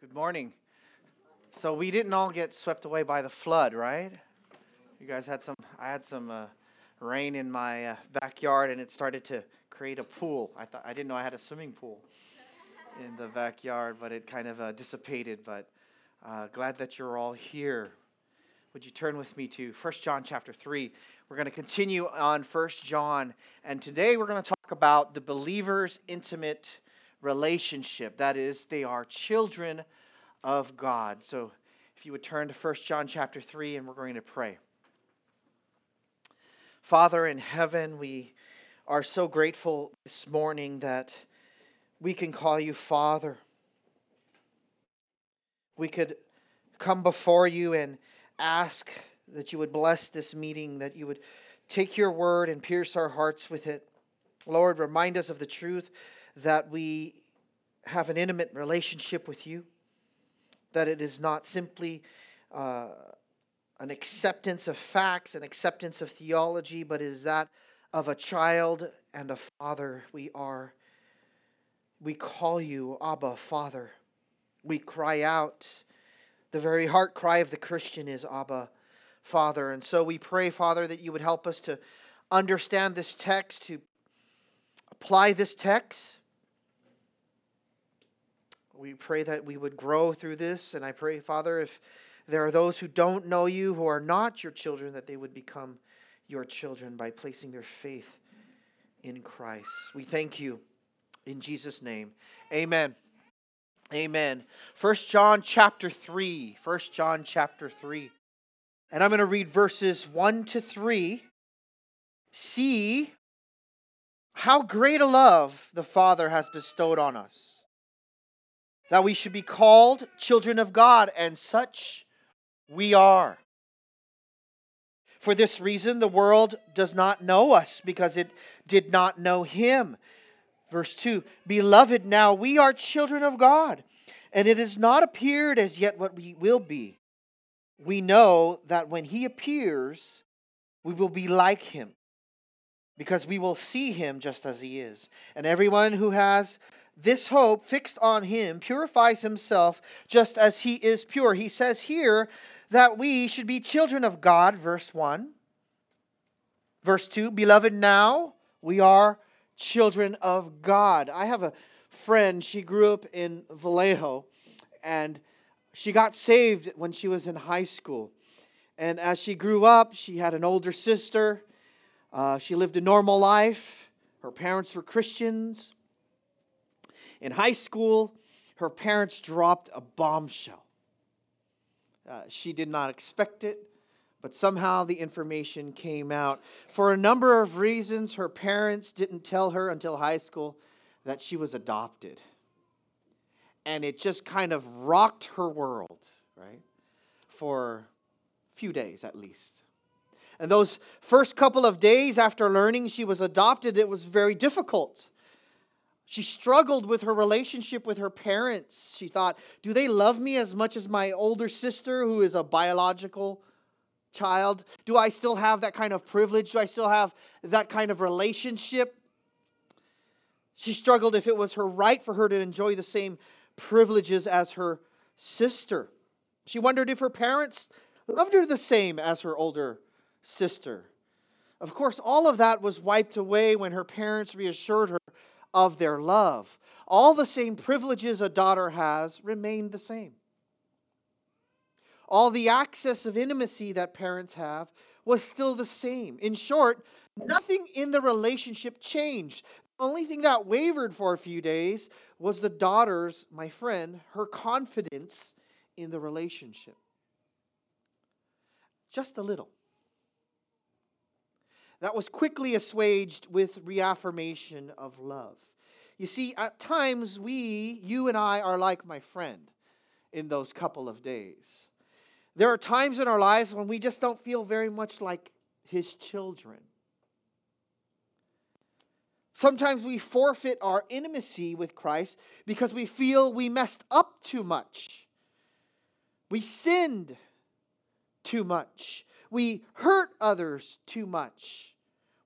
Good morning. So we didn't all get swept away by the flood, right? You guys had some. I had some uh, rain in my uh, backyard, and it started to create a pool. I thought I didn't know I had a swimming pool in the backyard, but it kind of uh, dissipated. But uh, glad that you're all here. Would you turn with me to 1 John chapter 3? We're going to continue on 1 John, and today we're going to talk about the believer's intimate relationship. That is, they are children of God. So if you would turn to 1 John chapter 3 and we're going to pray. Father in heaven, we are so grateful this morning that we can call you Father. We could come before you and ask that you would bless this meeting, that you would take your word and pierce our hearts with it. Lord, remind us of the truth that we have an intimate relationship with you, that it is not simply uh, an acceptance of facts, an acceptance of theology, but is that of a child and a father. We are. We call you Abba, Father. We cry out. The very heart cry of the Christian is Abba, Father. And so we pray, Father, that you would help us to understand this text, to apply this text we pray that we would grow through this. And I pray, Father, if there are those who don't know you, who are not your children, that they would become your children by placing their faith in Christ. We thank you in Jesus' name. Amen. Amen. First John chapter 3. First John chapter 3. And I'm going to read verses 1 to 3. See how great a love the Father has bestowed on us that we should be called children of God, and such we are. For this reason, the world does not know us because it did not know Him. Verse 2 Beloved, now we are children of God, and it has not appeared as yet what we will be. We know that when He appears, we will be like Him, because we will see Him just as He is. And everyone who has this hope fixed on him purifies himself just as he is pure. He says here that we should be children of God, verse 1. Verse 2 Beloved, now we are children of God. I have a friend, she grew up in Vallejo, and she got saved when she was in high school. And as she grew up, she had an older sister. Uh, she lived a normal life. Her parents were Christians. In high school, her parents dropped a bombshell. Uh, she did not expect it, but somehow the information came out. For a number of reasons, her parents didn't tell her until high school that she was adopted. And it just kind of rocked her world, right? For a few days at least. And those first couple of days after learning she was adopted, it was very difficult. She struggled with her relationship with her parents. She thought, do they love me as much as my older sister, who is a biological child? Do I still have that kind of privilege? Do I still have that kind of relationship? She struggled if it was her right for her to enjoy the same privileges as her sister. She wondered if her parents loved her the same as her older sister. Of course, all of that was wiped away when her parents reassured her of their love. All the same privileges a daughter has remain the same. All the access of intimacy that parents have was still the same. In short, nothing in the relationship changed. The only thing that wavered for a few days was the daughter's, my friend, her confidence in the relationship. Just a little that was quickly assuaged with reaffirmation of love. You see, at times we, you and I, are like my friend in those couple of days. There are times in our lives when we just don't feel very much like his children. Sometimes we forfeit our intimacy with Christ because we feel we messed up too much. We sinned too much. We hurt others too much.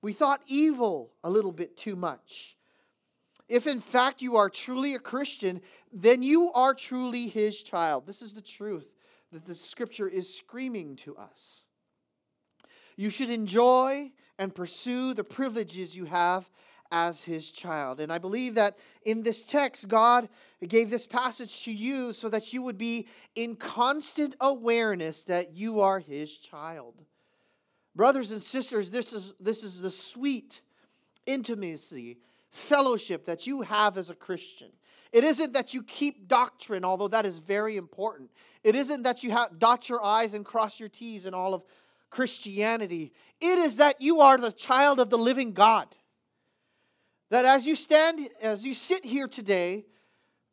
We thought evil a little bit too much. If in fact you are truly a Christian, then you are truly his child. This is the truth that the scripture is screaming to us. You should enjoy and pursue the privileges you have as his child. And I believe that in this text, God gave this passage to you so that you would be in constant awareness that you are his child. Brothers and sisters, this is, this is the sweet intimacy, fellowship that you have as a Christian. It isn't that you keep doctrine, although that is very important. It isn't that you have, dot your I's and cross your T's in all of Christianity. It is that you are the child of the living God. That as you stand, as you sit here today,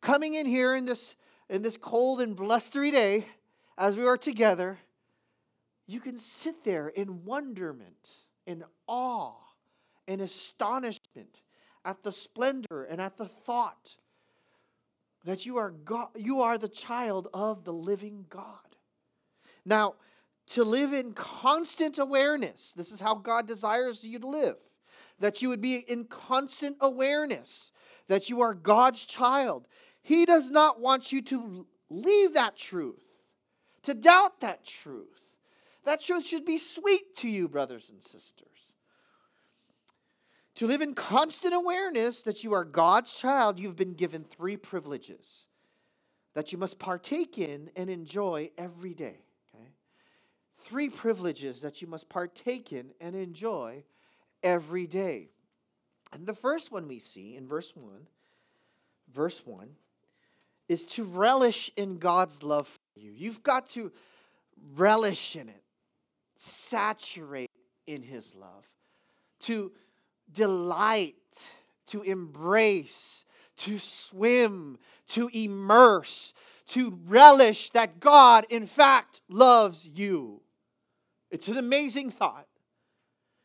coming in here in this, in this cold and blustery day, as we are together, you can sit there in wonderment, in awe, in astonishment at the splendor and at the thought that you are God, you are the child of the living God. Now, to live in constant awareness, this is how God desires you to live that you would be in constant awareness that you are God's child. He does not want you to leave that truth, to doubt that truth. That truth should be sweet to you, brothers and sisters. To live in constant awareness that you are God's child, you've been given three privileges that you must partake in and enjoy every day. Okay? Three privileges that you must partake in and enjoy every day. And the first one we see in verse 1, verse 1, is to relish in God's love for you. You've got to relish in it, saturate in His love, to delight, to embrace, to swim, to immerse, to relish that God, in fact, loves you. It's an amazing thought.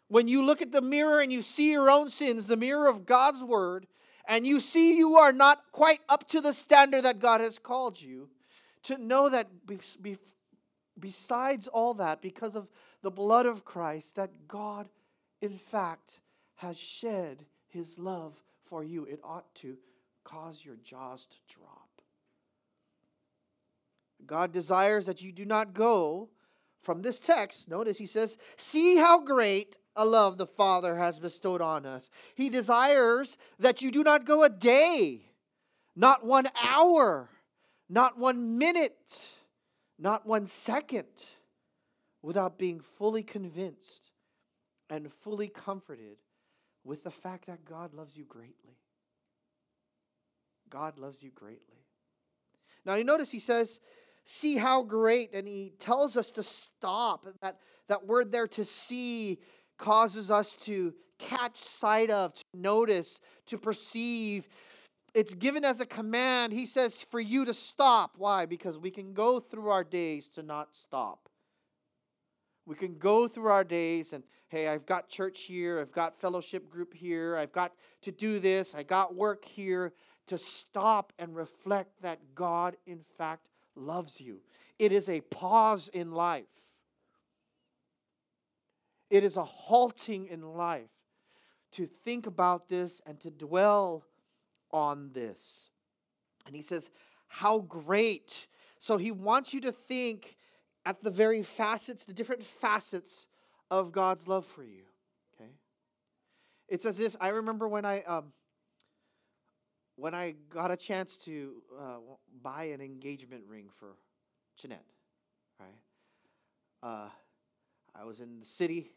When you look at the mirror and you see your own sins, the mirror of God's word, and you see you are not quite up to the standard that God has called you, to know that besides all that, because of the blood of Christ, that God, in fact, has shed his love for you, it ought to cause your jaws to drop. God desires that you do not go from this text. Notice he says, See how great a love the Father has bestowed on us. He desires that you do not go a day, not one hour, not one minute, not one second without being fully convinced and fully comforted with the fact that God loves you greatly. God loves you greatly. Now, you notice he says, see how great, and he tells us to stop. That, that word there to see causes us to catch sight of, to notice, to perceive. It's given as a command. He says for you to stop. Why? Because we can go through our days to not stop. We can go through our days and, hey, I've got church here, I've got fellowship group here, I've got to do this, I got work here, to stop and reflect that God, in fact, loves you. It is a pause in life. It is a halting in life to think about this and to dwell on this. And he says, How great. So he wants you to think at the very facets, the different facets of God's love for you. Okay? It's as if I remember when I um, when I got a chance to uh, buy an engagement ring for Jeanette, right? Uh, I was in the city,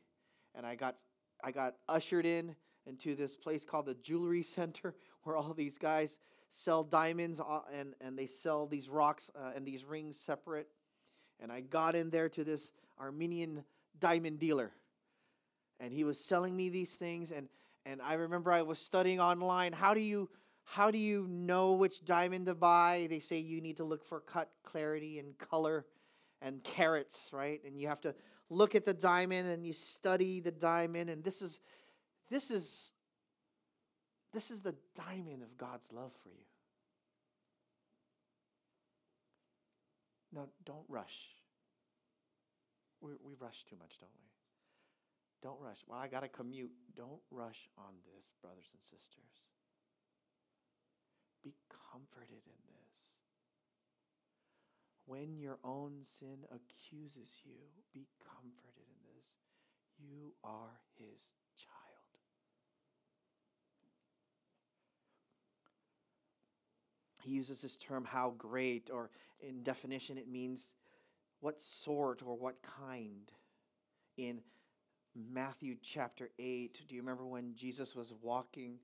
and I got I got ushered in into this place called the Jewelry Center, where all these guys sell diamonds uh, and and they sell these rocks uh, and these rings separate. And I got in there to this Armenian diamond dealer, and he was selling me these things. And and I remember I was studying online. How do you how do you know which diamond to buy? They say you need to look for cut clarity and color and carats, right? And you have to look at the diamond and you study the diamond and this is this is this is the diamond of God's love for you. No, don't rush. We, we rush too much, don't we? Don't rush. Well, I got to commute. Don't rush on this, brothers and sisters. Be comforted in this. When your own sin accuses you, be comforted in this. You are his child. He uses this term, how great, or in definition, it means what sort or what kind. In Matthew chapter 8, do you remember when Jesus was walking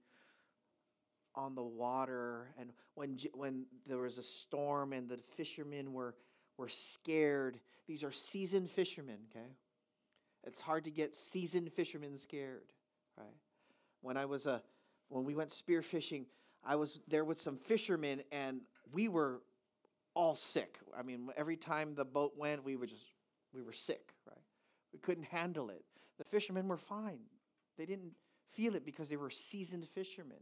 on the water and when, when there was a storm and the fishermen were, were scared? These are seasoned fishermen, okay? It's hard to get seasoned fishermen scared, right? When I was a, when we went spearfishing, I was there with some fishermen and we were all sick. I mean, every time the boat went, we were just, we were sick, right? We couldn't handle it. The fishermen were fine. They didn't feel it because they were seasoned fishermen.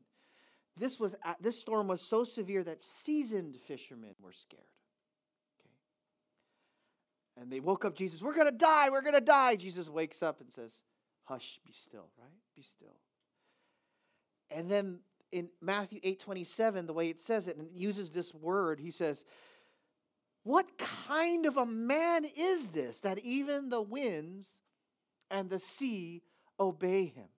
This was uh, this storm was so severe that seasoned fishermen were scared. Okay. And they woke up Jesus, we're to die, we're to die. Jesus wakes up and says, "Hush, be still, right? Be still." And then in Matthew 8:27, the way it says it and it uses this word, he says, what kind of a man is this that even the winds and the sea obey him?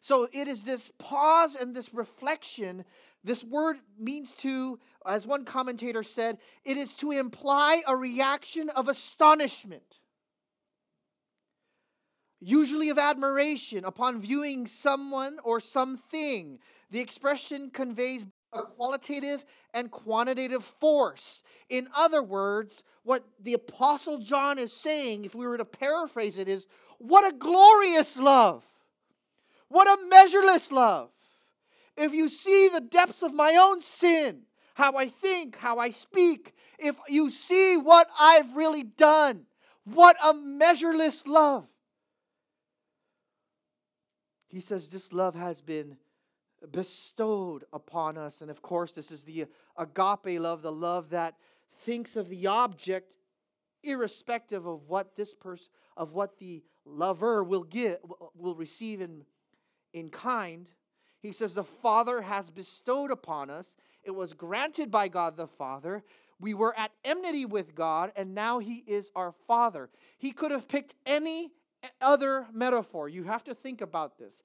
So it is this pause and this reflection. This word means to, as one commentator said, it is to imply a reaction of astonishment, usually of admiration upon viewing someone or something. The expression conveys a qualitative and quantitative force. In other words, what the Apostle John is saying, if we were to paraphrase it, is what a glorious love! What a measureless love! If you see the depths of my own sin, how I think, how I speak, if you see what I've really done, what a measureless love! He says this love has been bestowed upon us. And of course, this is the agape love, the love that thinks of the object irrespective of what this person of what the lover will get will receive in in kind. He says the father has bestowed upon us. It was granted by god the father. We were at enmity with god and now he is our father. He could have picked any other metaphor you have to think about this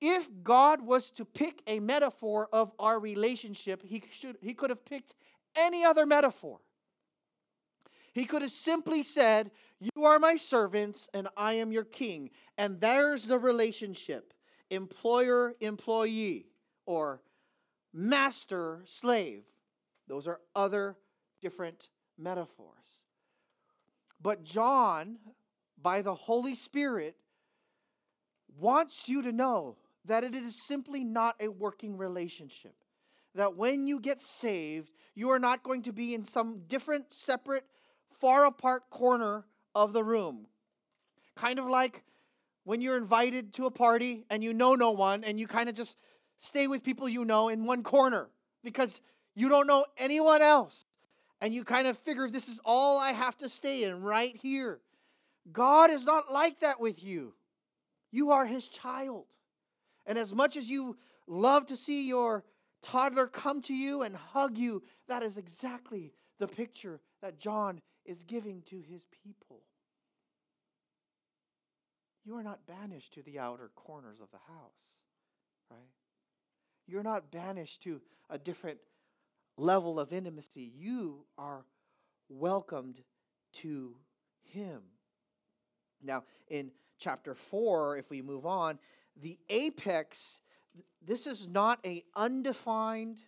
if God was to pick a metaphor of our relationship, he, should, he could have picked any other metaphor. He could have simply said, You are my servants and I am your king. And there's the relationship employer employee or master slave. Those are other different metaphors. But John, by the Holy Spirit, wants you to know that it is simply not a working relationship. That when you get saved, you are not going to be in some different, separate, far apart corner of the room. Kind of like when you're invited to a party and you know no one and you kind of just stay with people you know in one corner because you don't know anyone else. And you kind of figure this is all I have to stay in right here. God is not like that with you. You are his child. And as much as you love to see your toddler come to you and hug you, that is exactly the picture that John is giving to his people. You are not banished to the outer corners of the house, right? You're not banished to a different level of intimacy. You are welcomed to him. Now, in chapter 4, if we move on, the apex, this is not a undefined,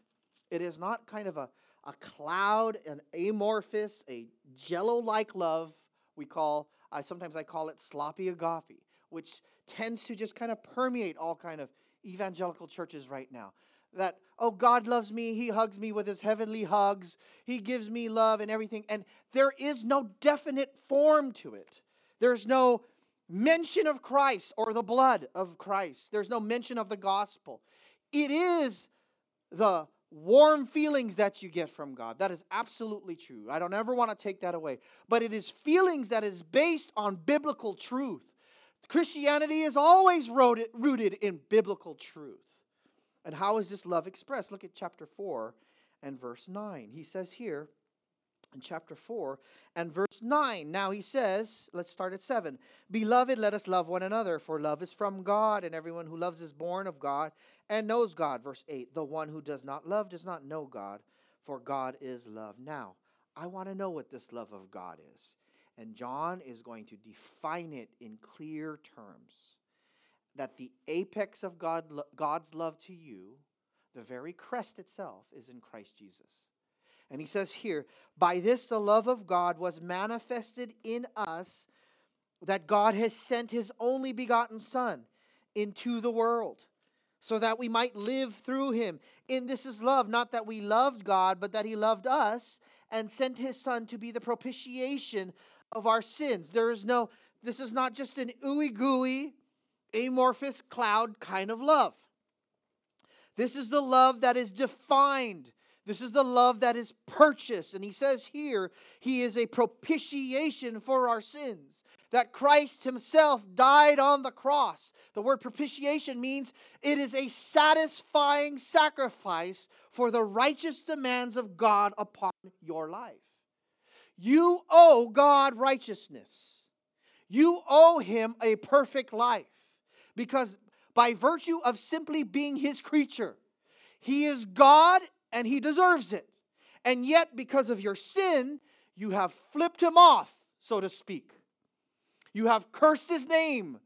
it is not kind of a, a cloud, an amorphous, a jello-like love we call, sometimes I call it sloppy agape, which tends to just kind of permeate all kind of evangelical churches right now. That oh god loves me he hugs me with his heavenly hugs he gives me love and everything and there is no definite form to it there's no mention of Christ or the blood of Christ. There's no mention of the gospel. It is the warm feelings that you get from God. That is absolutely true. I don't ever want to take that away. But it is feelings that is based on biblical truth. Christianity is always rooted in biblical truth. And how is this love expressed? Look at chapter 4 and verse 9. He says here in chapter 4 and verse 9. Now he says, let's start at 7. Beloved, let us love one another, for love is from God, and everyone who loves is born of God and knows God. Verse 8. The one who does not love does not know God, for God is love. Now, I want to know what this love of God is. And John is going to define it in clear terms that the apex of God, God's love to you, the very crest itself, is in Christ Jesus. And he says here, By this the love of God was manifested in us, that God has sent his only begotten Son into the world, so that we might live through him. In this is love, not that we loved God, but that he loved us and sent his Son to be the propitiation of our sins. There is no, this is not just an ooey gooey, amorphous cloud kind of love. This is the love that is defined. This is the love that is purchased. And he says here, he is a propitiation for our sins. That Christ himself died on the cross. The word propitiation means it is a satisfying sacrifice for the righteous demands of God upon your life. You owe God righteousness. You owe him a perfect life because by virtue of simply being his creature, he is God and he deserves it. And yet, because of your sin, you have flipped him off, so to speak. You have cursed his name.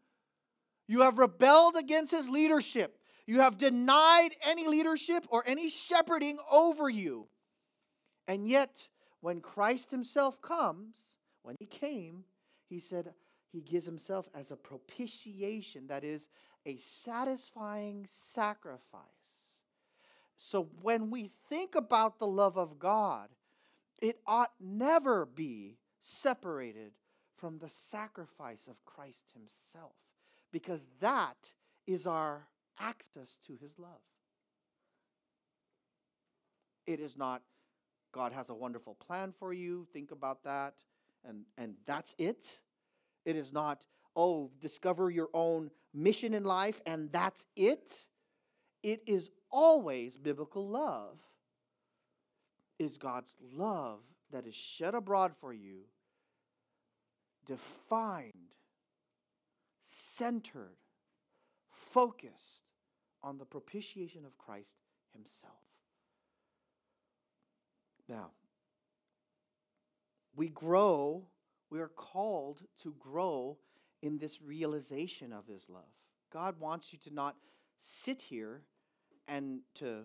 You have rebelled against his leadership. You have denied any leadership or any shepherding over you. And yet, when Christ himself comes, when he came, he said he gives himself as a propitiation, that is, a satisfying sacrifice. So when we think about the love of God, it ought never be separated from the sacrifice of Christ himself, because that is our access to his love. It is not God has a wonderful plan for you. Think about that. And, and that's it. It is not, oh, discover your own mission in life and that's it. It is always biblical love, is God's love that is shed abroad for you, defined, centered, focused on the propitiation of Christ Himself. Now, we grow, we are called to grow in this realization of His love. God wants you to not sit here and to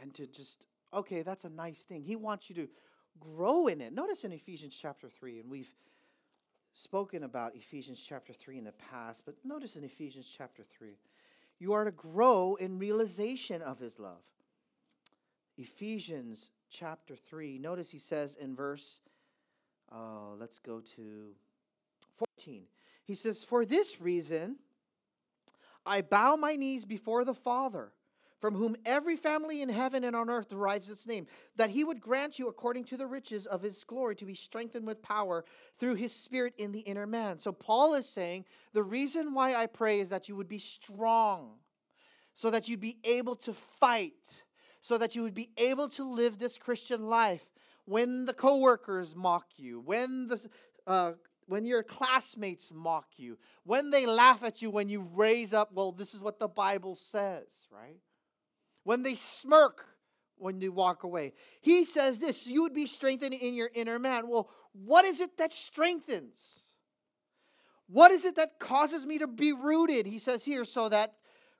and to just okay, that's a nice thing. He wants you to grow in it. Notice in Ephesians chapter 3 and we've spoken about Ephesians chapter 3 in the past, but notice in Ephesians chapter 3, you are to grow in realization of his love. Ephesians chapter 3. Notice he says in verse, uh, let's go to 14. He says, For this reason, I bow my knees before the Father, from whom every family in heaven and on earth derives its name, that he would grant you, according to the riches of his glory, to be strengthened with power through his Spirit in the inner man. So Paul is saying, The reason why I pray is that you would be strong, so that you'd be able to fight so that you would be able to live this Christian life when the coworkers mock you, when the uh, when your classmates mock you, when they laugh at you when you raise up, well, this is what the Bible says, right? When they smirk when you walk away. He says this you would be strengthened in your inner man. Well, what is it that strengthens? What is it that causes me to be rooted? He says here, so that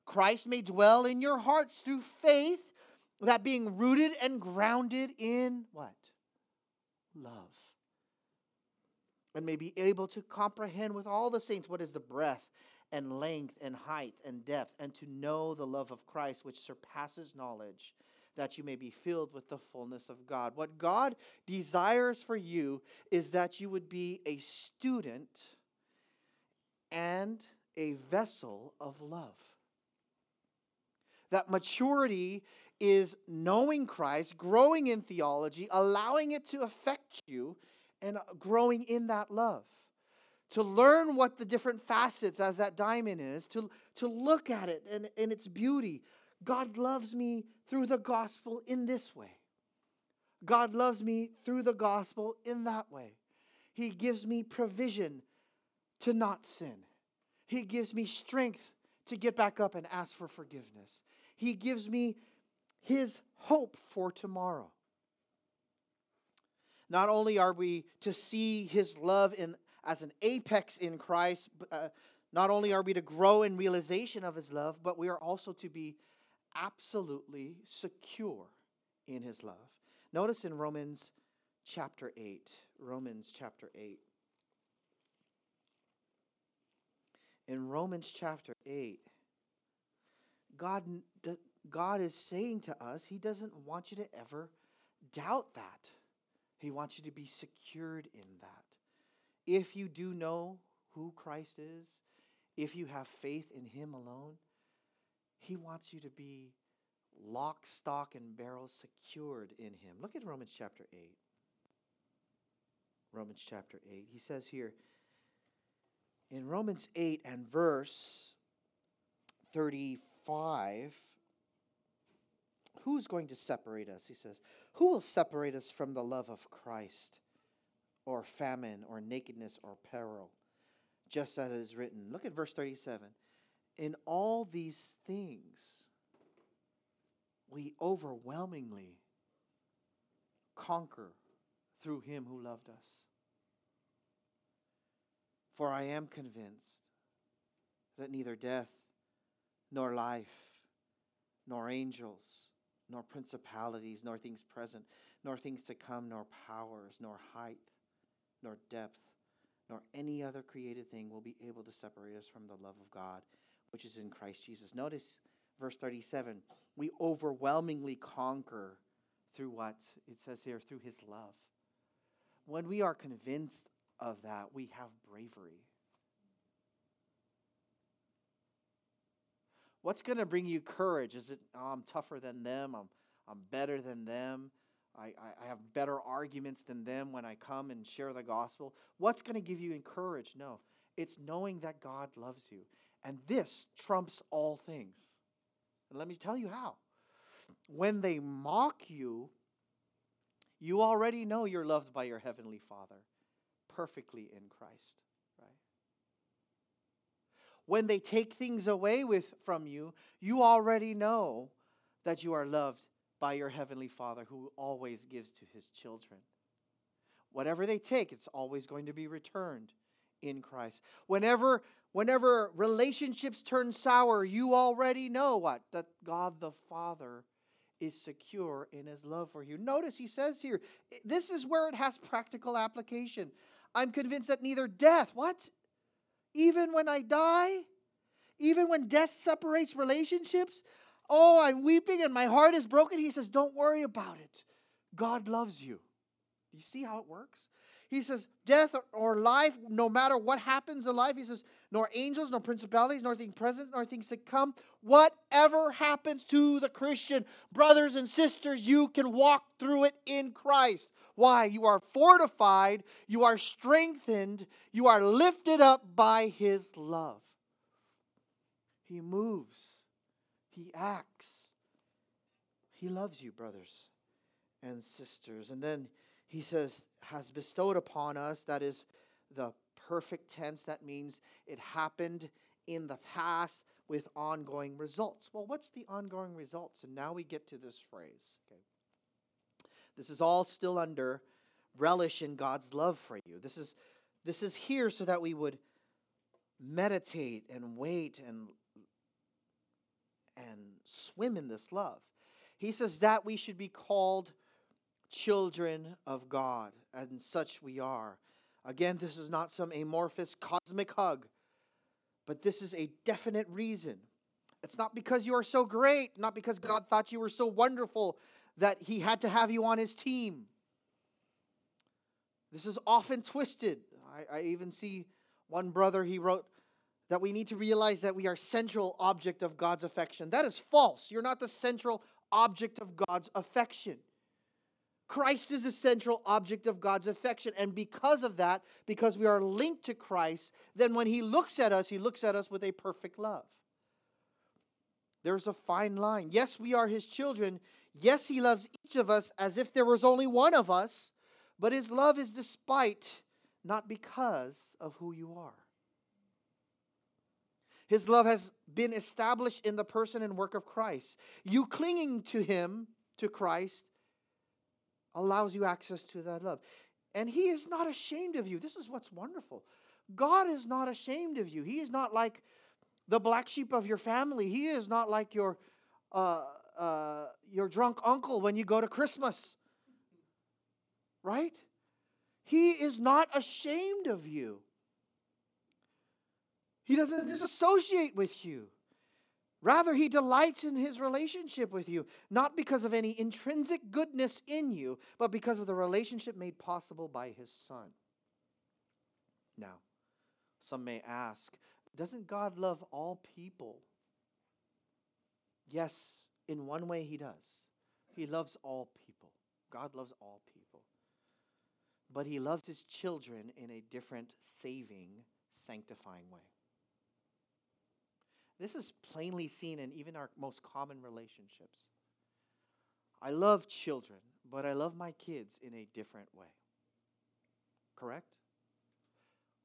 Christ may dwell in your hearts through faith that being rooted and grounded in what? Love. And may be able to comprehend with all the saints what is the breadth and length and height and depth, and to know the love of Christ which surpasses knowledge, that you may be filled with the fullness of God. What God desires for you is that you would be a student and a vessel of love. That maturity is knowing Christ, growing in theology, allowing it to affect you, and uh, growing in that love. To learn what the different facets as that diamond is, to, to look at it and, and its beauty, God loves me through the gospel in this way. God loves me through the gospel in that way. He gives me provision to not sin. He gives me strength to get back up and ask for forgiveness. He gives me his hope for tomorrow. Not only are we to see his love in, as an apex in Christ, uh, not only are we to grow in realization of his love, but we are also to be absolutely secure in his love. Notice in Romans chapter 8, Romans chapter 8. In Romans chapter 8, God, God is saying to us, He doesn't want you to ever doubt that. He wants you to be secured in that. If you do know who Christ is, if you have faith in Him alone, He wants you to be lock, stock, and barrel secured in Him. Look at Romans chapter 8. Romans chapter 8. He says here in Romans 8 and verse 35 Who's going to separate us? He says, Who will separate us from the love of Christ? Or famine, or nakedness, or peril? Just as it is written. Look at verse 37. In all these things, we overwhelmingly conquer through him who loved us. For I am convinced that neither death, nor life, nor angels, nor principalities, nor things present, nor things to come, nor powers, nor height, nor depth, nor any other created thing will be able to separate us from the love of God, which is in Christ Jesus. Notice verse 37 we overwhelmingly conquer through what? It says here, through his love. When we are convinced of that, we have bravery. What's going to bring you courage? Is it, oh, I'm tougher than them? I'm, I'm better than them? I, I, I have better arguments than them when I come and share the gospel? What's going to give you courage? No. It's knowing that God loves you. And this trumps all things. And let me tell you how. When they mock you, you already know you're loved by your heavenly Father perfectly in Christ when they take things away with from you, you already know that you are loved by your heavenly Father who always gives to his children. Whatever they take, it's always going to be returned in Christ. Whenever whenever relationships turn sour, you already know what? That God the Father is secure in his love for you. Notice he says here, this is where it has practical application. I'm convinced that neither death, what? Even when I die, even when death separates relationships. Oh, I'm weeping and my heart is broken. He says, Don't worry about it. God loves you. You see how it works? He says, Death or life, no matter what happens in life, he says, nor angels, nor principalities, nor things present, nor things to come. Whatever happens to the Christian, brothers and sisters, you can walk through it in Christ. Why? You are fortified, you are strengthened, you are lifted up by His love. He moves, He acts. He loves you, brothers and sisters. And then He says, has bestowed upon us, that is the perfect tense. That means it happened in the past with ongoing results. Well, what's the ongoing results? And now we get to this phrase. Okay. This is all still under relish in God's love for you. This is this is here so that we would meditate and wait and and swim in this love. He says that we should be called children of God, and such we are. Again, this is not some amorphous cosmic hug, but this is a definite reason. It's not because you are so great, not because God thought you were so wonderful, that he had to have you on his team. This is often twisted. I, I even see one brother, he wrote that we need to realize that we are central object of God's affection. That is false. You're not the central object of God's affection. Christ is the central object of God's affection. And because of that, because we are linked to Christ, then when He looks at us, He looks at us with a perfect love. There's a fine line. Yes, we are his children. Yes, he loves each of us as if there was only one of us, but his love is despite, not because of who you are. His love has been established in the person and work of Christ. You clinging to him, to Christ, allows you access to that love. And he is not ashamed of you. This is what's wonderful. God is not ashamed of you. He is not like the black sheep of your family. He is not like your uh, uh, your drunk uncle when you go to Christmas. Right? He is not ashamed of you. He doesn't disassociate with you. Rather, he delights in his relationship with you, not because of any intrinsic goodness in you, but because of the relationship made possible by his Son. Now, some may ask, doesn't God love all people? Yes, in one way he does. He loves all people. God loves all people. But he loves his children in a different, saving, sanctifying way. This is plainly seen in even our most common relationships. I love children, but I love my kids in a different way. Correct?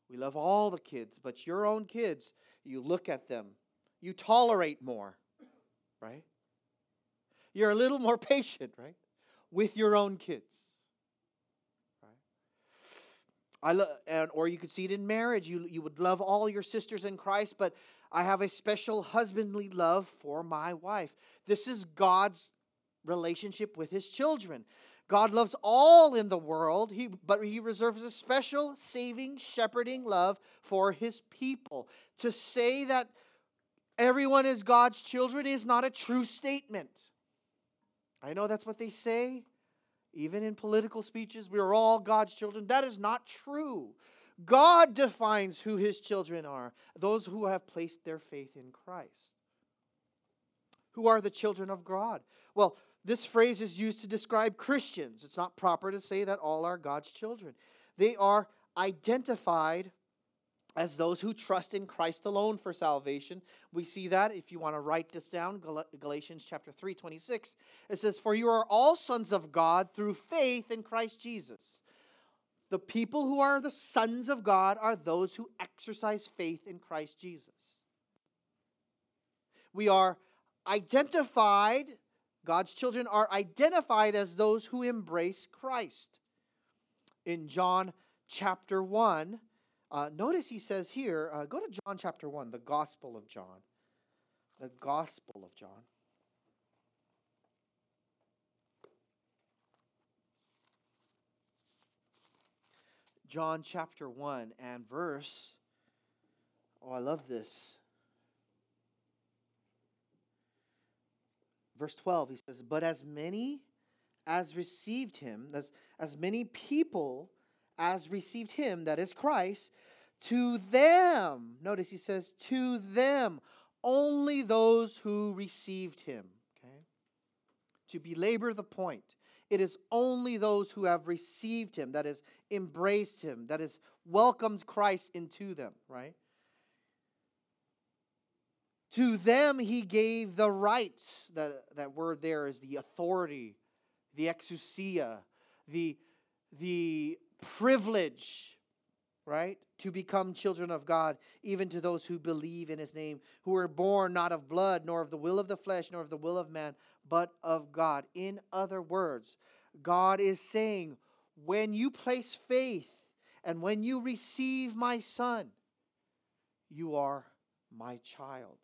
We love all the kids, but your own kids, you look at them, you tolerate more, right? You're a little more patient, right? With your own kids. Right? I lo- and, or you could see it in marriage. You, you would love all your sisters in Christ, but I have a special husbandly love for my wife. This is God's relationship with his children. God loves all in the world, he, but he reserves a special saving, shepherding love for his people. To say that everyone is God's children is not a true statement. I know that's what they say, even in political speeches. We are all God's children. That is not true. God defines who his children are those who have placed their faith in Christ. Who are the children of God? Well, this phrase is used to describe Christians. It's not proper to say that all are God's children. They are identified as those who trust in Christ alone for salvation. We see that if you want to write this down, Galatians chapter 3, 26. It says, For you are all sons of God through faith in Christ Jesus. The people who are the sons of God are those who exercise faith in Christ Jesus. We are identified, God's children are identified as those who embrace Christ. In John chapter 1, uh, notice he says here, uh, go to John chapter 1, the Gospel of John. The Gospel of John. John chapter 1 and verse. Oh, I love this. Verse 12, he says, But as many as received him, as, as many people as received him, that is Christ, to them, notice he says, to them, only those who received him. Okay? To belabor the point, it is only those who have received him, that is, embraced him, that is, welcomed Christ into them, right? To them he gave the right. That, that word there is the authority, the exousia, the, the privilege, right? To become children of God, even to those who believe in his name, who were born not of blood, nor of the will of the flesh, nor of the will of man, but of God. In other words, God is saying, when you place faith and when you receive my son, you are my child.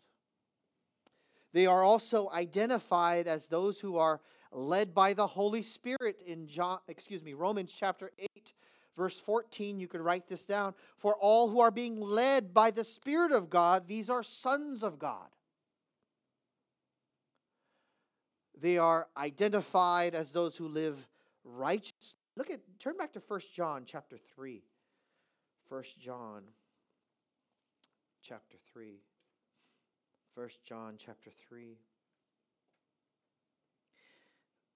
They are also identified as those who are led by the Holy Spirit in John, excuse me, Romans chapter 8 verse 14, you could write this down. For all who are being led by the Spirit of God, these are sons of God. They are identified as those who live righteous. Look at turn back to 1 John chapter 3. 1 John chapter 3. 1 John chapter 3.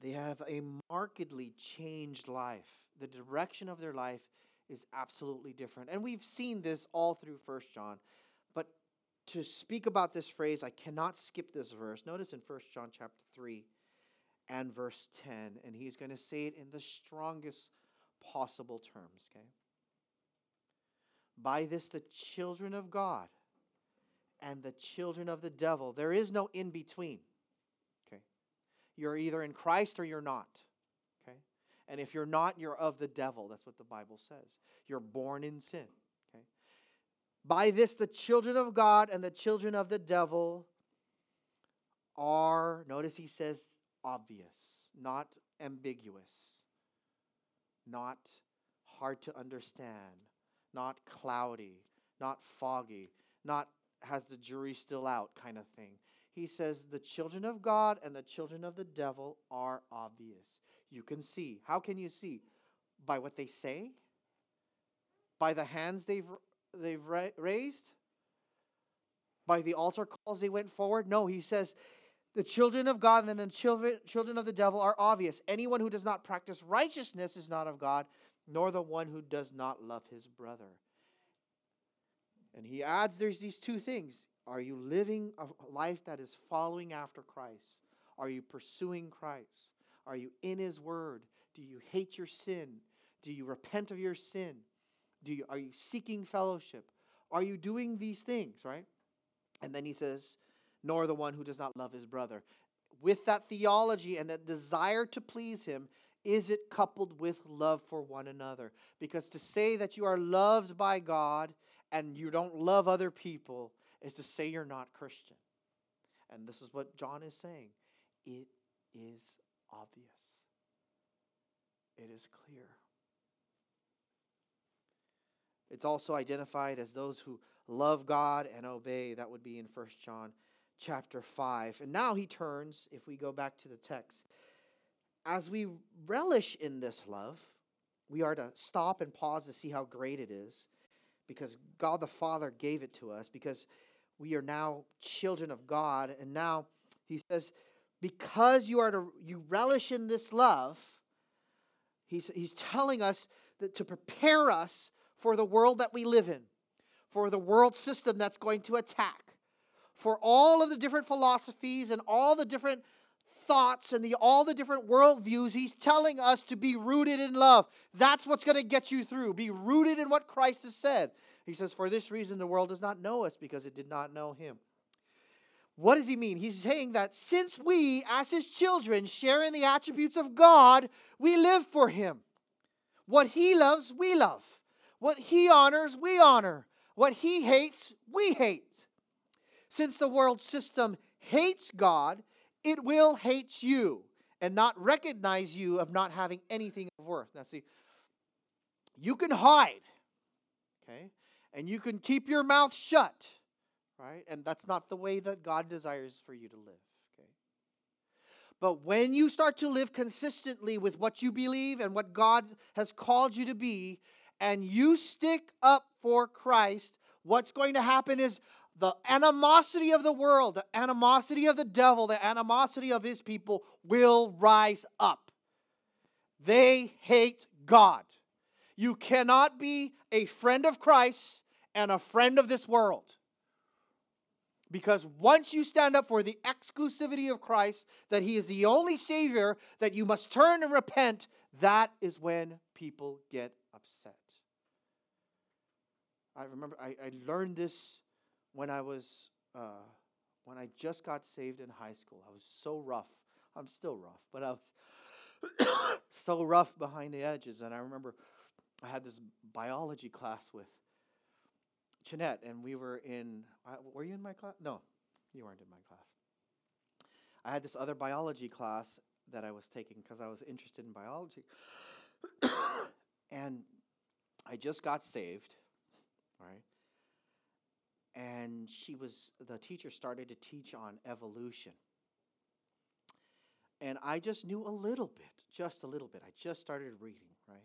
They have a markedly changed life. The direction of their life is absolutely different. And we've seen this all through First John. But to speak about this phrase, I cannot skip this verse. Notice in First John chapter 3 and verse 10, and he's going to say it in the strongest possible terms, okay? By this, the children of God and the children of the devil. There is no in between. You're either in Christ or you're not. Okay? And if you're not, you're of the devil. That's what the Bible says. You're born in sin. Okay? By this, the children of God and the children of the devil are, notice he says, obvious, not ambiguous, not hard to understand, not cloudy, not foggy, not has the jury still out kind of thing. He says the children of God and the children of the devil are obvious. You can see. How can you see? By what they say? By the hands they've, they've raised? By the altar calls they went forward? No, he says the children of God and the children, children of the devil are obvious. Anyone who does not practice righteousness is not of God, nor the one who does not love his brother. And he adds there's these two things. Are you living a life that is following after Christ? Are you pursuing Christ? Are you in his word? Do you hate your sin? Do you repent of your sin? Do you, are you seeking fellowship? Are you doing these things, right? And then he says, nor the one who does not love his brother. With that theology and that desire to please him, is it coupled with love for one another? Because to say that you are loved by God and you don't love other people is to say you're not Christian. And this is what John is saying. It is obvious. It is clear. It's also identified as those who love God and obey. That would be in 1 John chapter 5. And now he turns, if we go back to the text, as we relish in this love, we are to stop and pause to see how great it is because God the Father gave it to us, because we are now children of God. And now he says, because you are to you relish in this love, he's, he's telling us that to prepare us for the world that we live in, for the world system that's going to attack, for all of the different philosophies and all the different thoughts and the, all the different worldviews, he's telling us to be rooted in love. That's what's going to get you through. Be rooted in what Christ has said. He says, For this reason, the world does not know us because it did not know him. What does he mean? He's saying that since we, as his children, share in the attributes of God, we live for him. What he loves, we love. What he honors, we honor. What he hates, we hate. Since the world system hates God, it will hate you and not recognize you of not having anything of worth. Now, see, you can hide, okay, and you can keep your mouth shut, right? And that's not the way that God desires for you to live, okay? But when you start to live consistently with what you believe and what God has called you to be, and you stick up for Christ, what's going to happen is the animosity of the world, the animosity of the devil, the animosity of his people will rise up. They hate God. You cannot be a friend of Christ and a friend of this world. Because once you stand up for the exclusivity of Christ, that He is the only Savior, that you must turn and repent, that is when people get upset. I remember I, I learned this when I was uh, when I just got saved in high school. I was so rough. I'm still rough, but I was so rough behind the edges. And I remember I had this biology class with Jeanette, and we were in. Uh, were you in my class? No, you weren't in my class. I had this other biology class that I was taking because I was interested in biology, and I just got saved, right? And she was the teacher started to teach on evolution. And i just knew a little bit just a little bit. I just started reading right?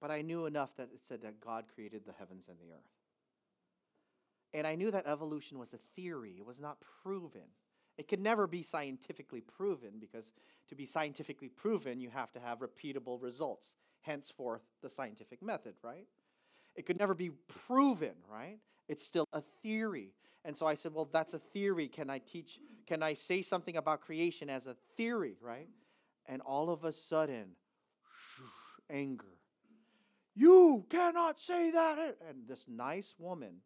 But i knew enough that it said that god created the heavens and the earth. And i knew that evolution was a theory. It was not proven. It could never be scientifically proven because to be scientifically proven you have to have repeatable results. Henceforth the scientific method right? It could never be proven right it's still a theory. And so I said, Well, that's a theory. Can I teach, can I say something about creation as a theory, right? And all of a sudden, anger. You cannot say that. And this nice woman,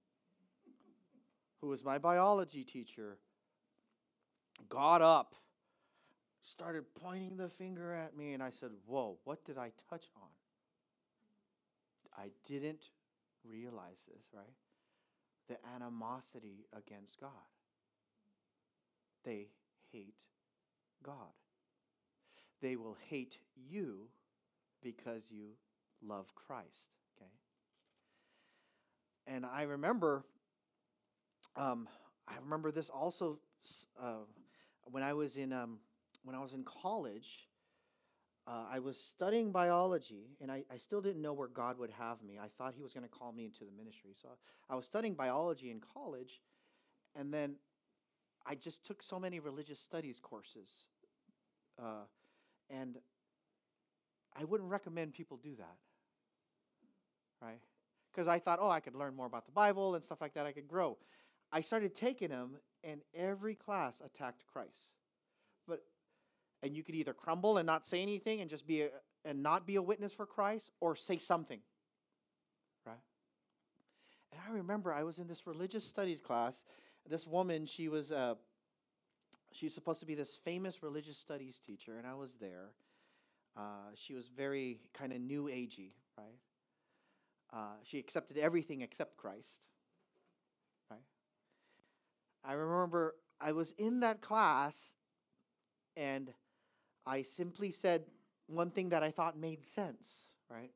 who was my biology teacher, got up, started pointing the finger at me, and I said, Whoa, what did I touch on? I didn't realize this, right? The animosity against God. They hate God. They will hate you because you love Christ, okay? And I remember, um, I remember this also uh, when I was in um, when I was in college uh, I was studying biology, and I, I still didn't know where God would have me. I thought He was going to call me into the ministry. So I was studying biology in college, and then I just took so many religious studies courses. Uh, and I wouldn't recommend people do that, right? Because I thought, oh, I could learn more about the Bible and stuff like that. I could grow. I started taking them, and every class attacked Christ and you could either crumble and not say anything and just be a, and not be a witness for Christ or say something. Right? And I remember I was in this religious studies class. This woman, she was uh, she's supposed to be this famous religious studies teacher, and I was there. Uh, she was very kind of new agey, right? Uh, she accepted everything except Christ, right? I remember I was in that class, and I simply said one thing that I thought made sense, right?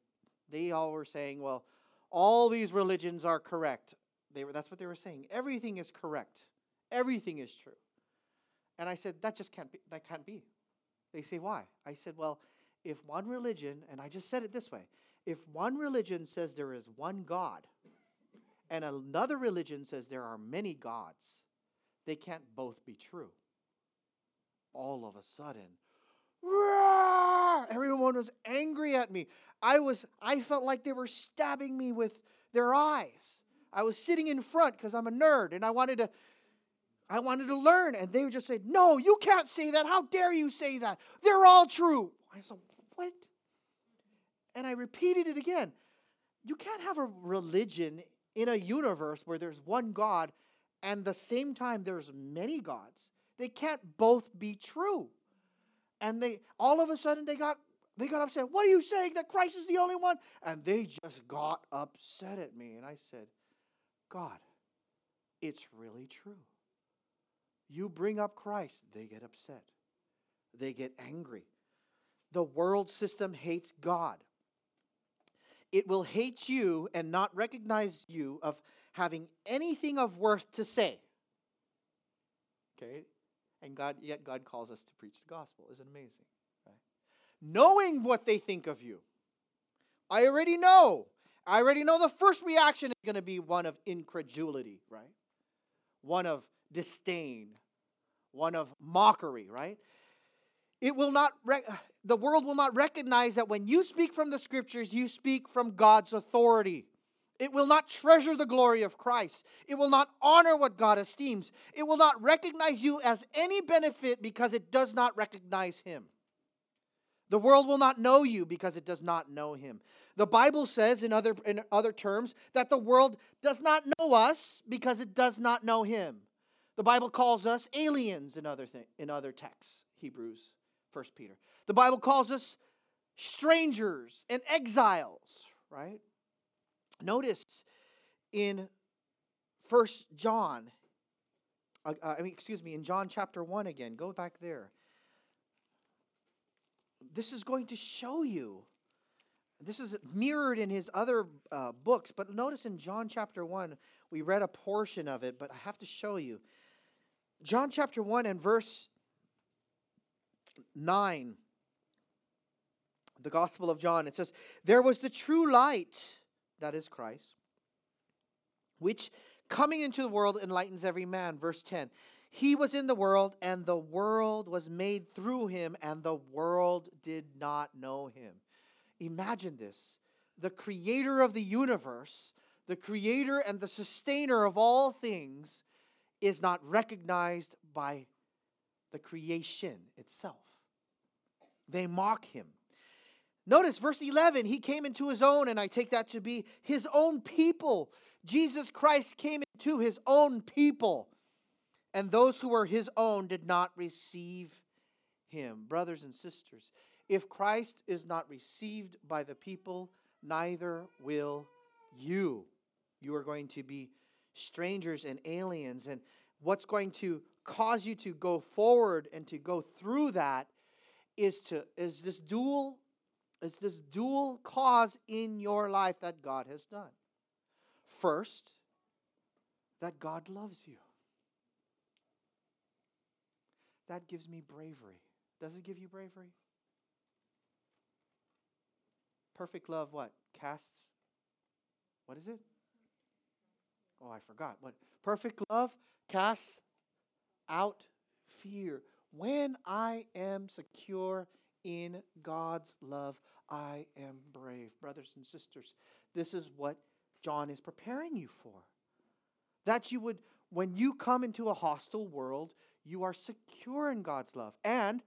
They all were saying, well, all these religions are correct. They were, that's what they were saying. Everything is correct. Everything is true. And I said, that just can't be. That can't be. They say, why? I said, well, if one religion, and I just said it this way if one religion says there is one God, and another religion says there are many gods, they can't both be true. All of a sudden, Everyone was angry at me. I was I felt like they were stabbing me with their eyes. I was sitting in front because I'm a nerd and I wanted to I wanted to learn. And they would just say, No, you can't say that. How dare you say that? They're all true. I said, What? And I repeated it again. You can't have a religion in a universe where there's one God and the same time there's many gods. They can't both be true and they all of a sudden they got they got upset. What are you saying that Christ is the only one? And they just got upset at me. And I said, God, it's really true. You bring up Christ, they get upset. They get angry. The world system hates God. It will hate you and not recognize you of having anything of worth to say. Okay? And God, yet God calls us to preach the gospel. Isn't amazing? Right? Knowing what they think of you. I already know. I already know the first reaction is going to be one of incredulity, right? One of disdain, one of mockery, right? It will not the world will not recognize that when you speak from the scriptures, you speak from God's authority. It will not treasure the glory of Christ. It will not honor what God esteems. It will not recognize you as any benefit because it does not recognize Him. The world will not know you because it does not know Him. The Bible says, in other, in other terms, that the world does not know us because it does not know Him. The Bible calls us aliens in other, th- in other texts, Hebrews, First Peter. The Bible calls us strangers and exiles, right? Notice in First John, uh, uh, I mean, excuse me, in John chapter 1 again, go back there. This is going to show you. This is mirrored in his other uh, books, but notice in John chapter 1, we read a portion of it, but I have to show you. John chapter 1 and verse 9, the Gospel of John, it says, There was the true light that is Christ, which coming into the world enlightens every man. Verse 10 He was in the world, and the world was made through him, and the world did not know him. Imagine this the creator of the universe, the creator and the sustainer of all things, is not recognized by the creation itself. They mock him. Notice verse 11, he came into his own, and I take that to be his own people. Jesus Christ came into his own people, and those who were his own did not receive him. Brothers and sisters, if Christ is not received by the people, neither will you. You are going to be strangers and aliens. And what's going to cause you to go forward and to go through that is to is this dual is this dual cause in your life that God has done. First, that God loves you. That gives me bravery. Does it give you bravery? Perfect love what? Casts what is it? Oh, I forgot. What? Perfect love casts out fear. When I am secure in God's love, I am brave. Brothers and sisters, this is what John is preparing you for. That you would, when you come into a hostile world, you are secure in God's love. And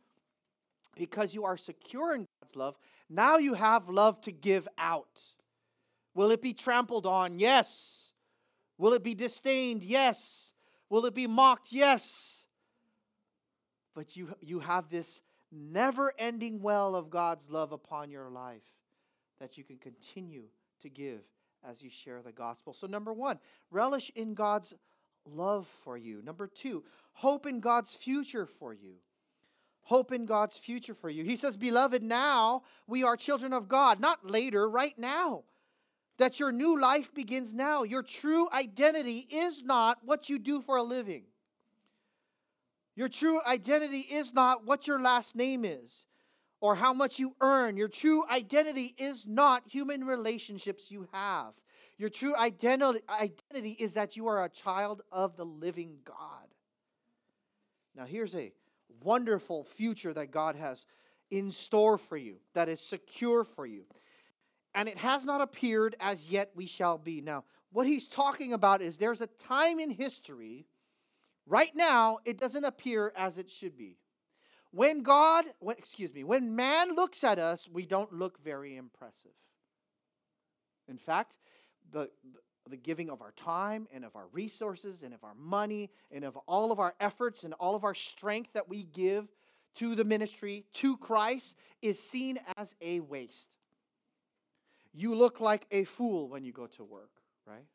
because you are secure in God's love, now you have love to give out. Will it be trampled on? Yes. Will it be disdained? Yes. Will it be mocked? Yes. But you, you have this never ending well of God's love upon your life that you can continue to give as you share the gospel. So, number one, relish in God's love for you. Number two, hope in God's future for you. Hope in God's future for you. He says, Beloved, now we are children of God, not later, right now. That your new life begins now. Your true identity is not what you do for a living. Your true identity is not what your last name is or how much you earn. Your true identity is not human relationships you have. Your true identi- identity is that you are a child of the living God. Now, here's a wonderful future that God has in store for you, that is secure for you. And it has not appeared as yet we shall be. Now, what he's talking about is there's a time in history Right now, it doesn't appear as it should be. When God, when, excuse me, when man looks at us, we don't look very impressive. In fact, the, the giving of our time and of our resources and of our money and of all of our efforts and all of our strength that we give to the ministry, to Christ, is seen as a waste. You look like a fool when you go to work, right?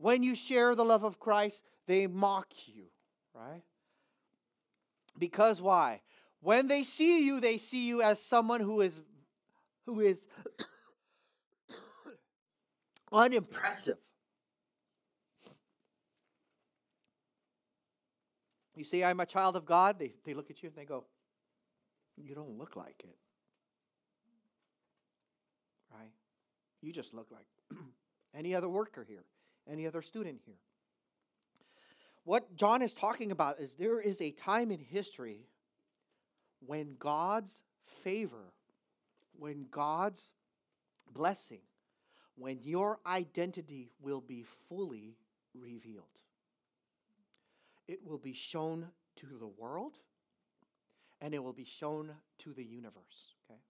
When you share the love of Christ, they mock you, right? Because why? When they see you, they see you as someone who is who is unimpressive. You say, I'm a child of God, they, they look at you and they go, You don't look like it. Right? You just look like any other worker here any other student here. What John is talking about is there is a time in history when God's favor, when God's blessing, when your identity will be fully revealed. It will be shown to the world and it will be shown to the universe. Okay?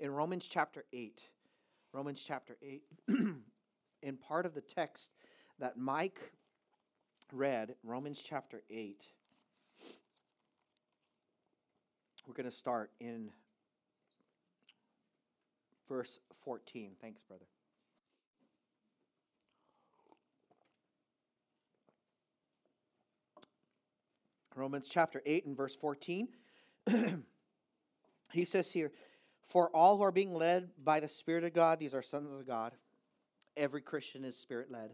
In Romans chapter 8, Romans chapter 8, in part of the text that Mike read, Romans chapter 8. We're going to start in verse 14. Thanks, brother. Romans chapter 8 and verse 14. he says here, For all who are being led by the Spirit of God, these are sons of God. Every Christian is spirit led.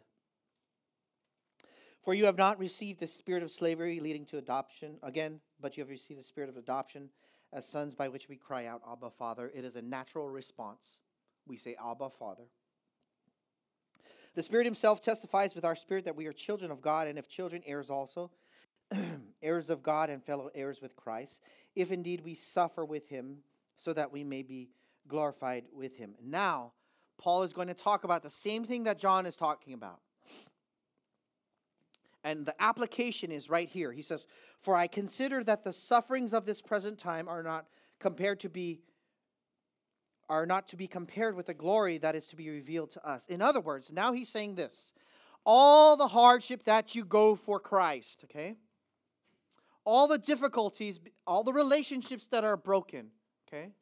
For you have not received the spirit of slavery leading to adoption again, but you have received the spirit of adoption as sons by which we cry out, Abba, Father. It is a natural response. We say, Abba, Father. The Spirit Himself testifies with our spirit that we are children of God, and if children, heirs also, heirs of God and fellow heirs with Christ, if indeed we suffer with Him, so that we may be glorified with Him. Now, Paul is going to talk about the same thing that John is talking about. And the application is right here. He says, For I consider that the sufferings of this present time are not compared to be are not to be compared with the glory that is to be revealed to us. In other words, now he's saying this all the hardship that you go for Christ, okay? All the difficulties, all the relationships that are broken, okay?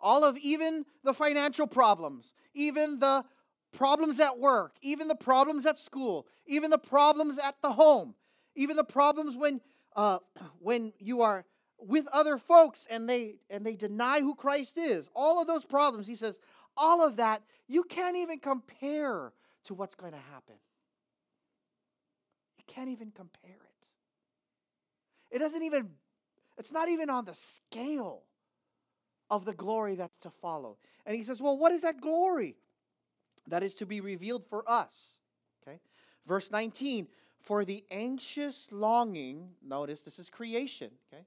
All of even the financial problems, even the problems at work, even the problems at school, even the problems at the home, even the problems when uh, when you are with other folks and they and they deny who Christ is. All of those problems, he says, all of that you can't even compare to what's going to happen. You can't even compare it. It doesn't even it's not even on the scale of the glory that's to follow. And he says, "Well, what is that glory that is to be revealed for us?" Okay? Verse 19, "For the anxious longing, notice this is creation, okay?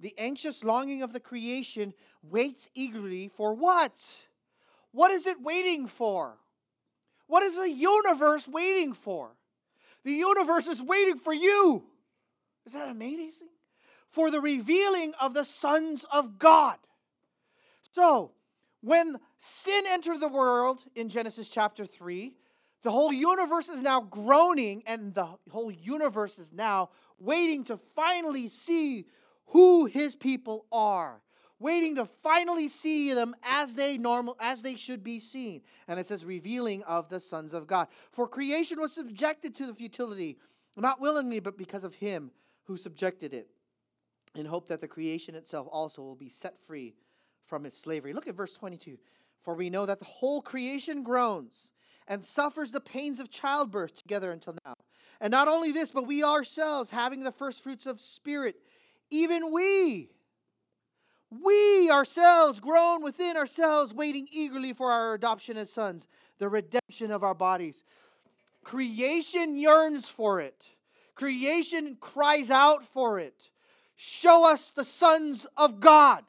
The anxious longing of the creation waits eagerly for what? What is it waiting for? What is the universe waiting for? The universe is waiting for you. Is that amazing? For the revealing of the sons of God. So, when sin entered the world in Genesis chapter 3, the whole universe is now groaning, and the whole universe is now waiting to finally see who his people are waiting to finally see them as they normal as they should be seen. And it says revealing of the sons of god. For creation was subjected to the futility not willingly but because of him who subjected it in hope that the creation itself also will be set free from its slavery look at verse 22 for we know that the whole creation groans and suffers the pains of childbirth together until now and not only this but we ourselves having the first fruits of spirit even we, we ourselves, groan within ourselves, waiting eagerly for our adoption as sons, the redemption of our bodies. Creation yearns for it, creation cries out for it. Show us the sons of God.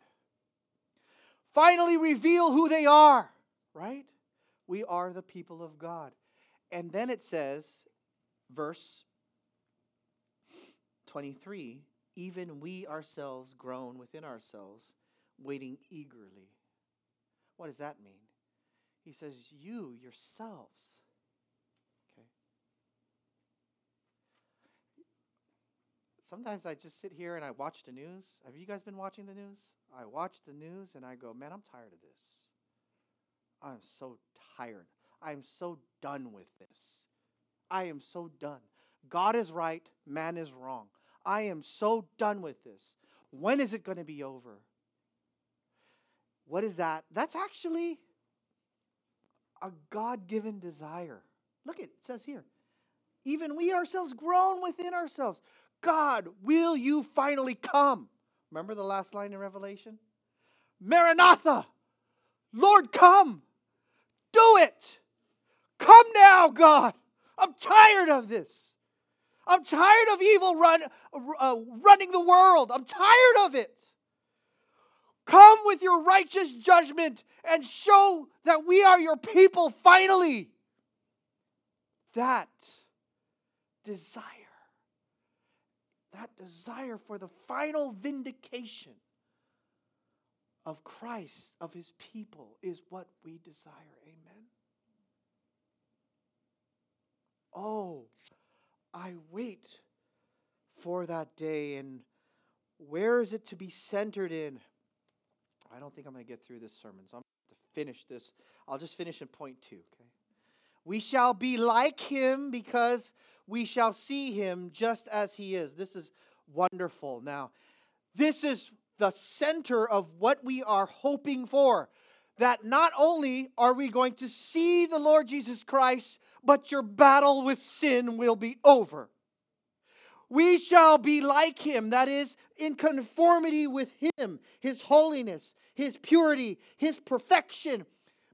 Finally, reveal who they are, right? We are the people of God. And then it says, verse 23 even we ourselves groan within ourselves, waiting eagerly. What does that mean? He says, You yourselves. Okay. Sometimes I just sit here and I watch the news. Have you guys been watching the news? I watch the news and I go, Man, I'm tired of this. I'm so tired. I am so done with this. I am so done. God is right, man is wrong. I am so done with this. When is it going to be over? What is that? That's actually a God given desire. Look, it says here. Even we ourselves groan within ourselves. God, will you finally come? Remember the last line in Revelation? Maranatha! Lord, come! Do it! Come now, God! I'm tired of this. I'm tired of evil run, uh, running the world. I'm tired of it. Come with your righteous judgment and show that we are your people finally. That desire, that desire for the final vindication of Christ, of his people, is what we desire. Amen. Oh, I wait for that day. And where is it to be centered in? I don't think I'm going to get through this sermon, so I'm going to finish this. I'll just finish in point two, okay? We shall be like him because we shall see him just as he is. This is wonderful. Now, this is the center of what we are hoping for. That not only are we going to see the Lord Jesus Christ, but your battle with sin will be over. We shall be like him, that is, in conformity with him, his holiness, his purity, his perfection.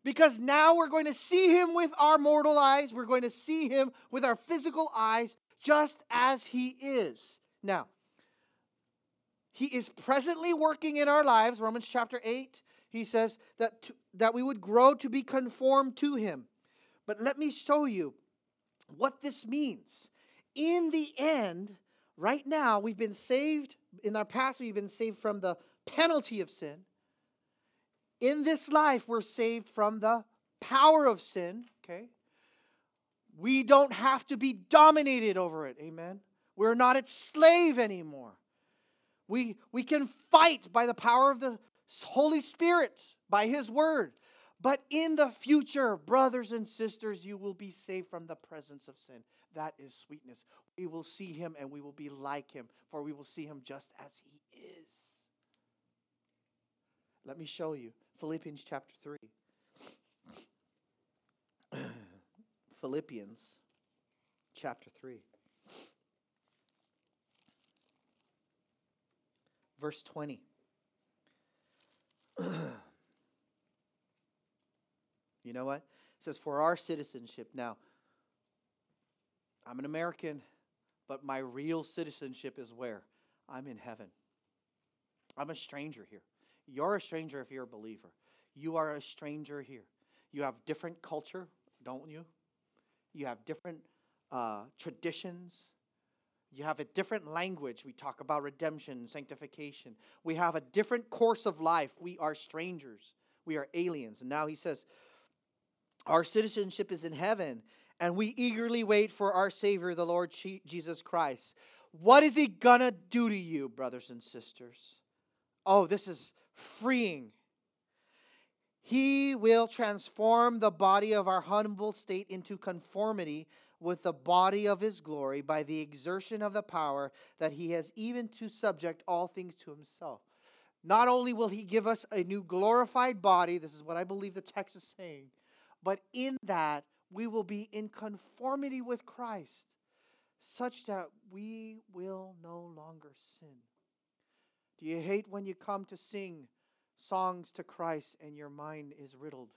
Because now we're going to see him with our mortal eyes, we're going to see him with our physical eyes, just as he is. Now, he is presently working in our lives, Romans chapter 8. He says that, to, that we would grow to be conformed to him. But let me show you what this means. in the end, right now, we've been saved. In our past, we've been saved from the penalty of sin. In this life, we're saved from the power of sin, okay? We don't have to be dominated over it, amen? We're not its slave anymore. We, we can fight by the power of the Holy Spirit, by His Word. But in the future, brothers and sisters, you will be saved from the presence of sin. That is sweetness. We will see Him and we will be like Him, for we will see Him just as He is. Let me show you Philippians chapter 3. Philippians chapter 3. Verse 20. you know what? It says, For our citizenship. Now, I'm an American, but my real citizenship is where? I'm in heaven. I'm a stranger here. You're a stranger if you're a believer. You are a stranger here. You have different culture, don't you? You have different uh, traditions. You have a different language. We talk about redemption, sanctification. We have a different course of life. We are strangers. We are aliens. And now he says, Our citizenship is in heaven, and we eagerly wait for our Savior, the Lord Jesus Christ. What is he gonna do to you, brothers and sisters? Oh, this is freeing. He will transform the body of our humble state into conformity with the body of his glory by the exertion of the power that he has even to subject all things to himself. Not only will he give us a new glorified body, this is what I believe the text is saying, but in that we will be in conformity with Christ, such that we will no longer sin. Do you hate when you come to sing songs to Christ and your mind is riddled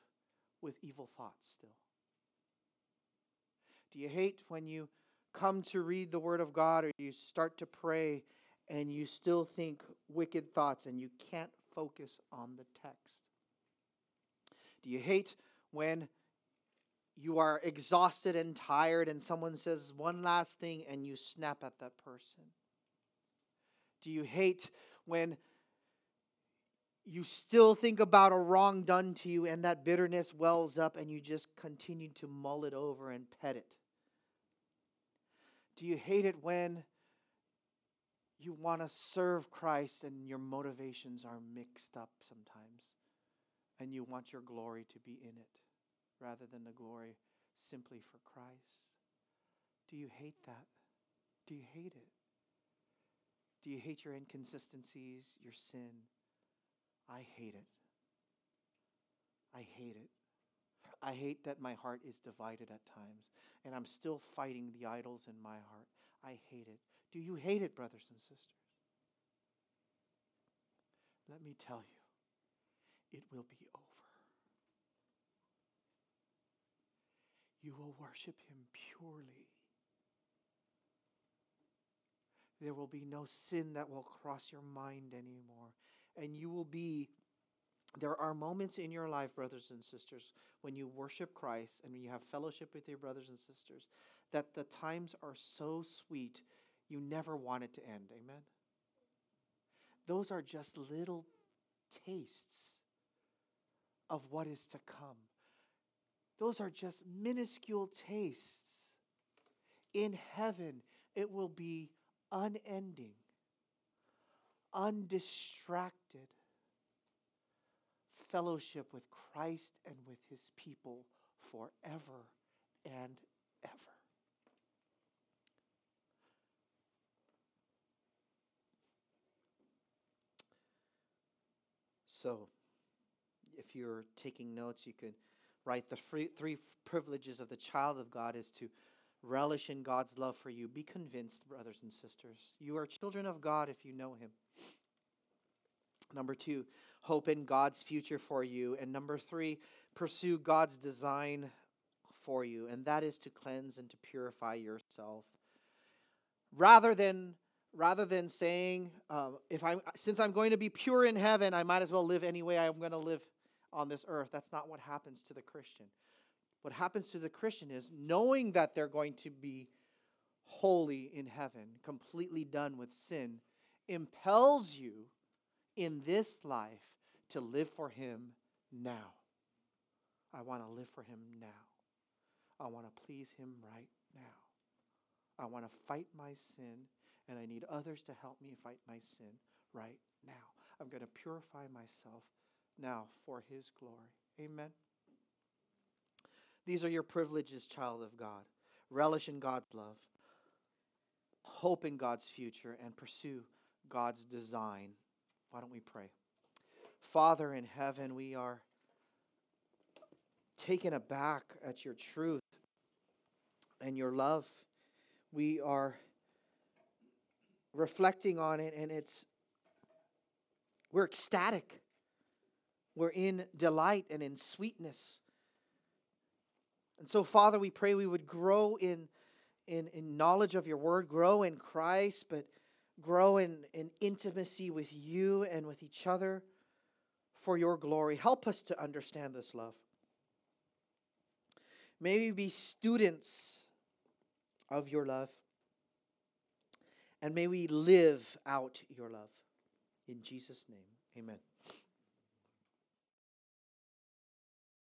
with evil thoughts still? Do you hate when you come to read the Word of God or you start to pray and you still think wicked thoughts and you can't focus on the text? Do you hate when you are exhausted and tired and someone says one last thing and you snap at that person? Do you hate when you still think about a wrong done to you and that bitterness wells up and you just continue to mull it over and pet it? Do you hate it when you want to serve Christ and your motivations are mixed up sometimes and you want your glory to be in it rather than the glory simply for Christ? Do you hate that? Do you hate it? Do you hate your inconsistencies, your sin? I hate it. I hate it. I hate that my heart is divided at times, and I'm still fighting the idols in my heart. I hate it. Do you hate it, brothers and sisters? Let me tell you, it will be over. You will worship Him purely. There will be no sin that will cross your mind anymore. And you will be, there are moments in your life, brothers and sisters, when you worship Christ and when you have fellowship with your brothers and sisters, that the times are so sweet, you never want it to end. Amen? Those are just little tastes of what is to come. Those are just minuscule tastes. In heaven, it will be unending, undistracted fellowship with Christ and with his people forever and ever. So, if you're taking notes, you could write the free, three privileges of the child of God is to relish in God's love for you. Be convinced, brothers and sisters. You are children of God if you know Him. Number two, hope in God's future for you. And number three, pursue God's design for you, and that is to cleanse and to purify yourself. Rather than rather than saying, um, if I'm since I'm going to be pure in heaven, I might as well live any way I'm going to live on this earth. That's not what happens to the Christian. What happens to the Christian is knowing that they're going to be holy in heaven, completely done with sin, impels you in this life to live for Him now. I want to live for Him now. I want to please Him right now. I want to fight my sin, and I need others to help me fight my sin right now. I'm going to purify myself now for His glory. Amen. These are your privileges, child of God. Relish in God's love, hope in God's future, and pursue God's design. Why don't we pray? Father in heaven, we are taken aback at your truth and your love. We are reflecting on it, and it's we're ecstatic. We're in delight and in sweetness. And so, Father, we pray we would grow in, in, in knowledge of your word, grow in Christ, but grow in, in intimacy with you and with each other for your glory. Help us to understand this love. May we be students of your love. And may we live out your love. In Jesus' name, amen.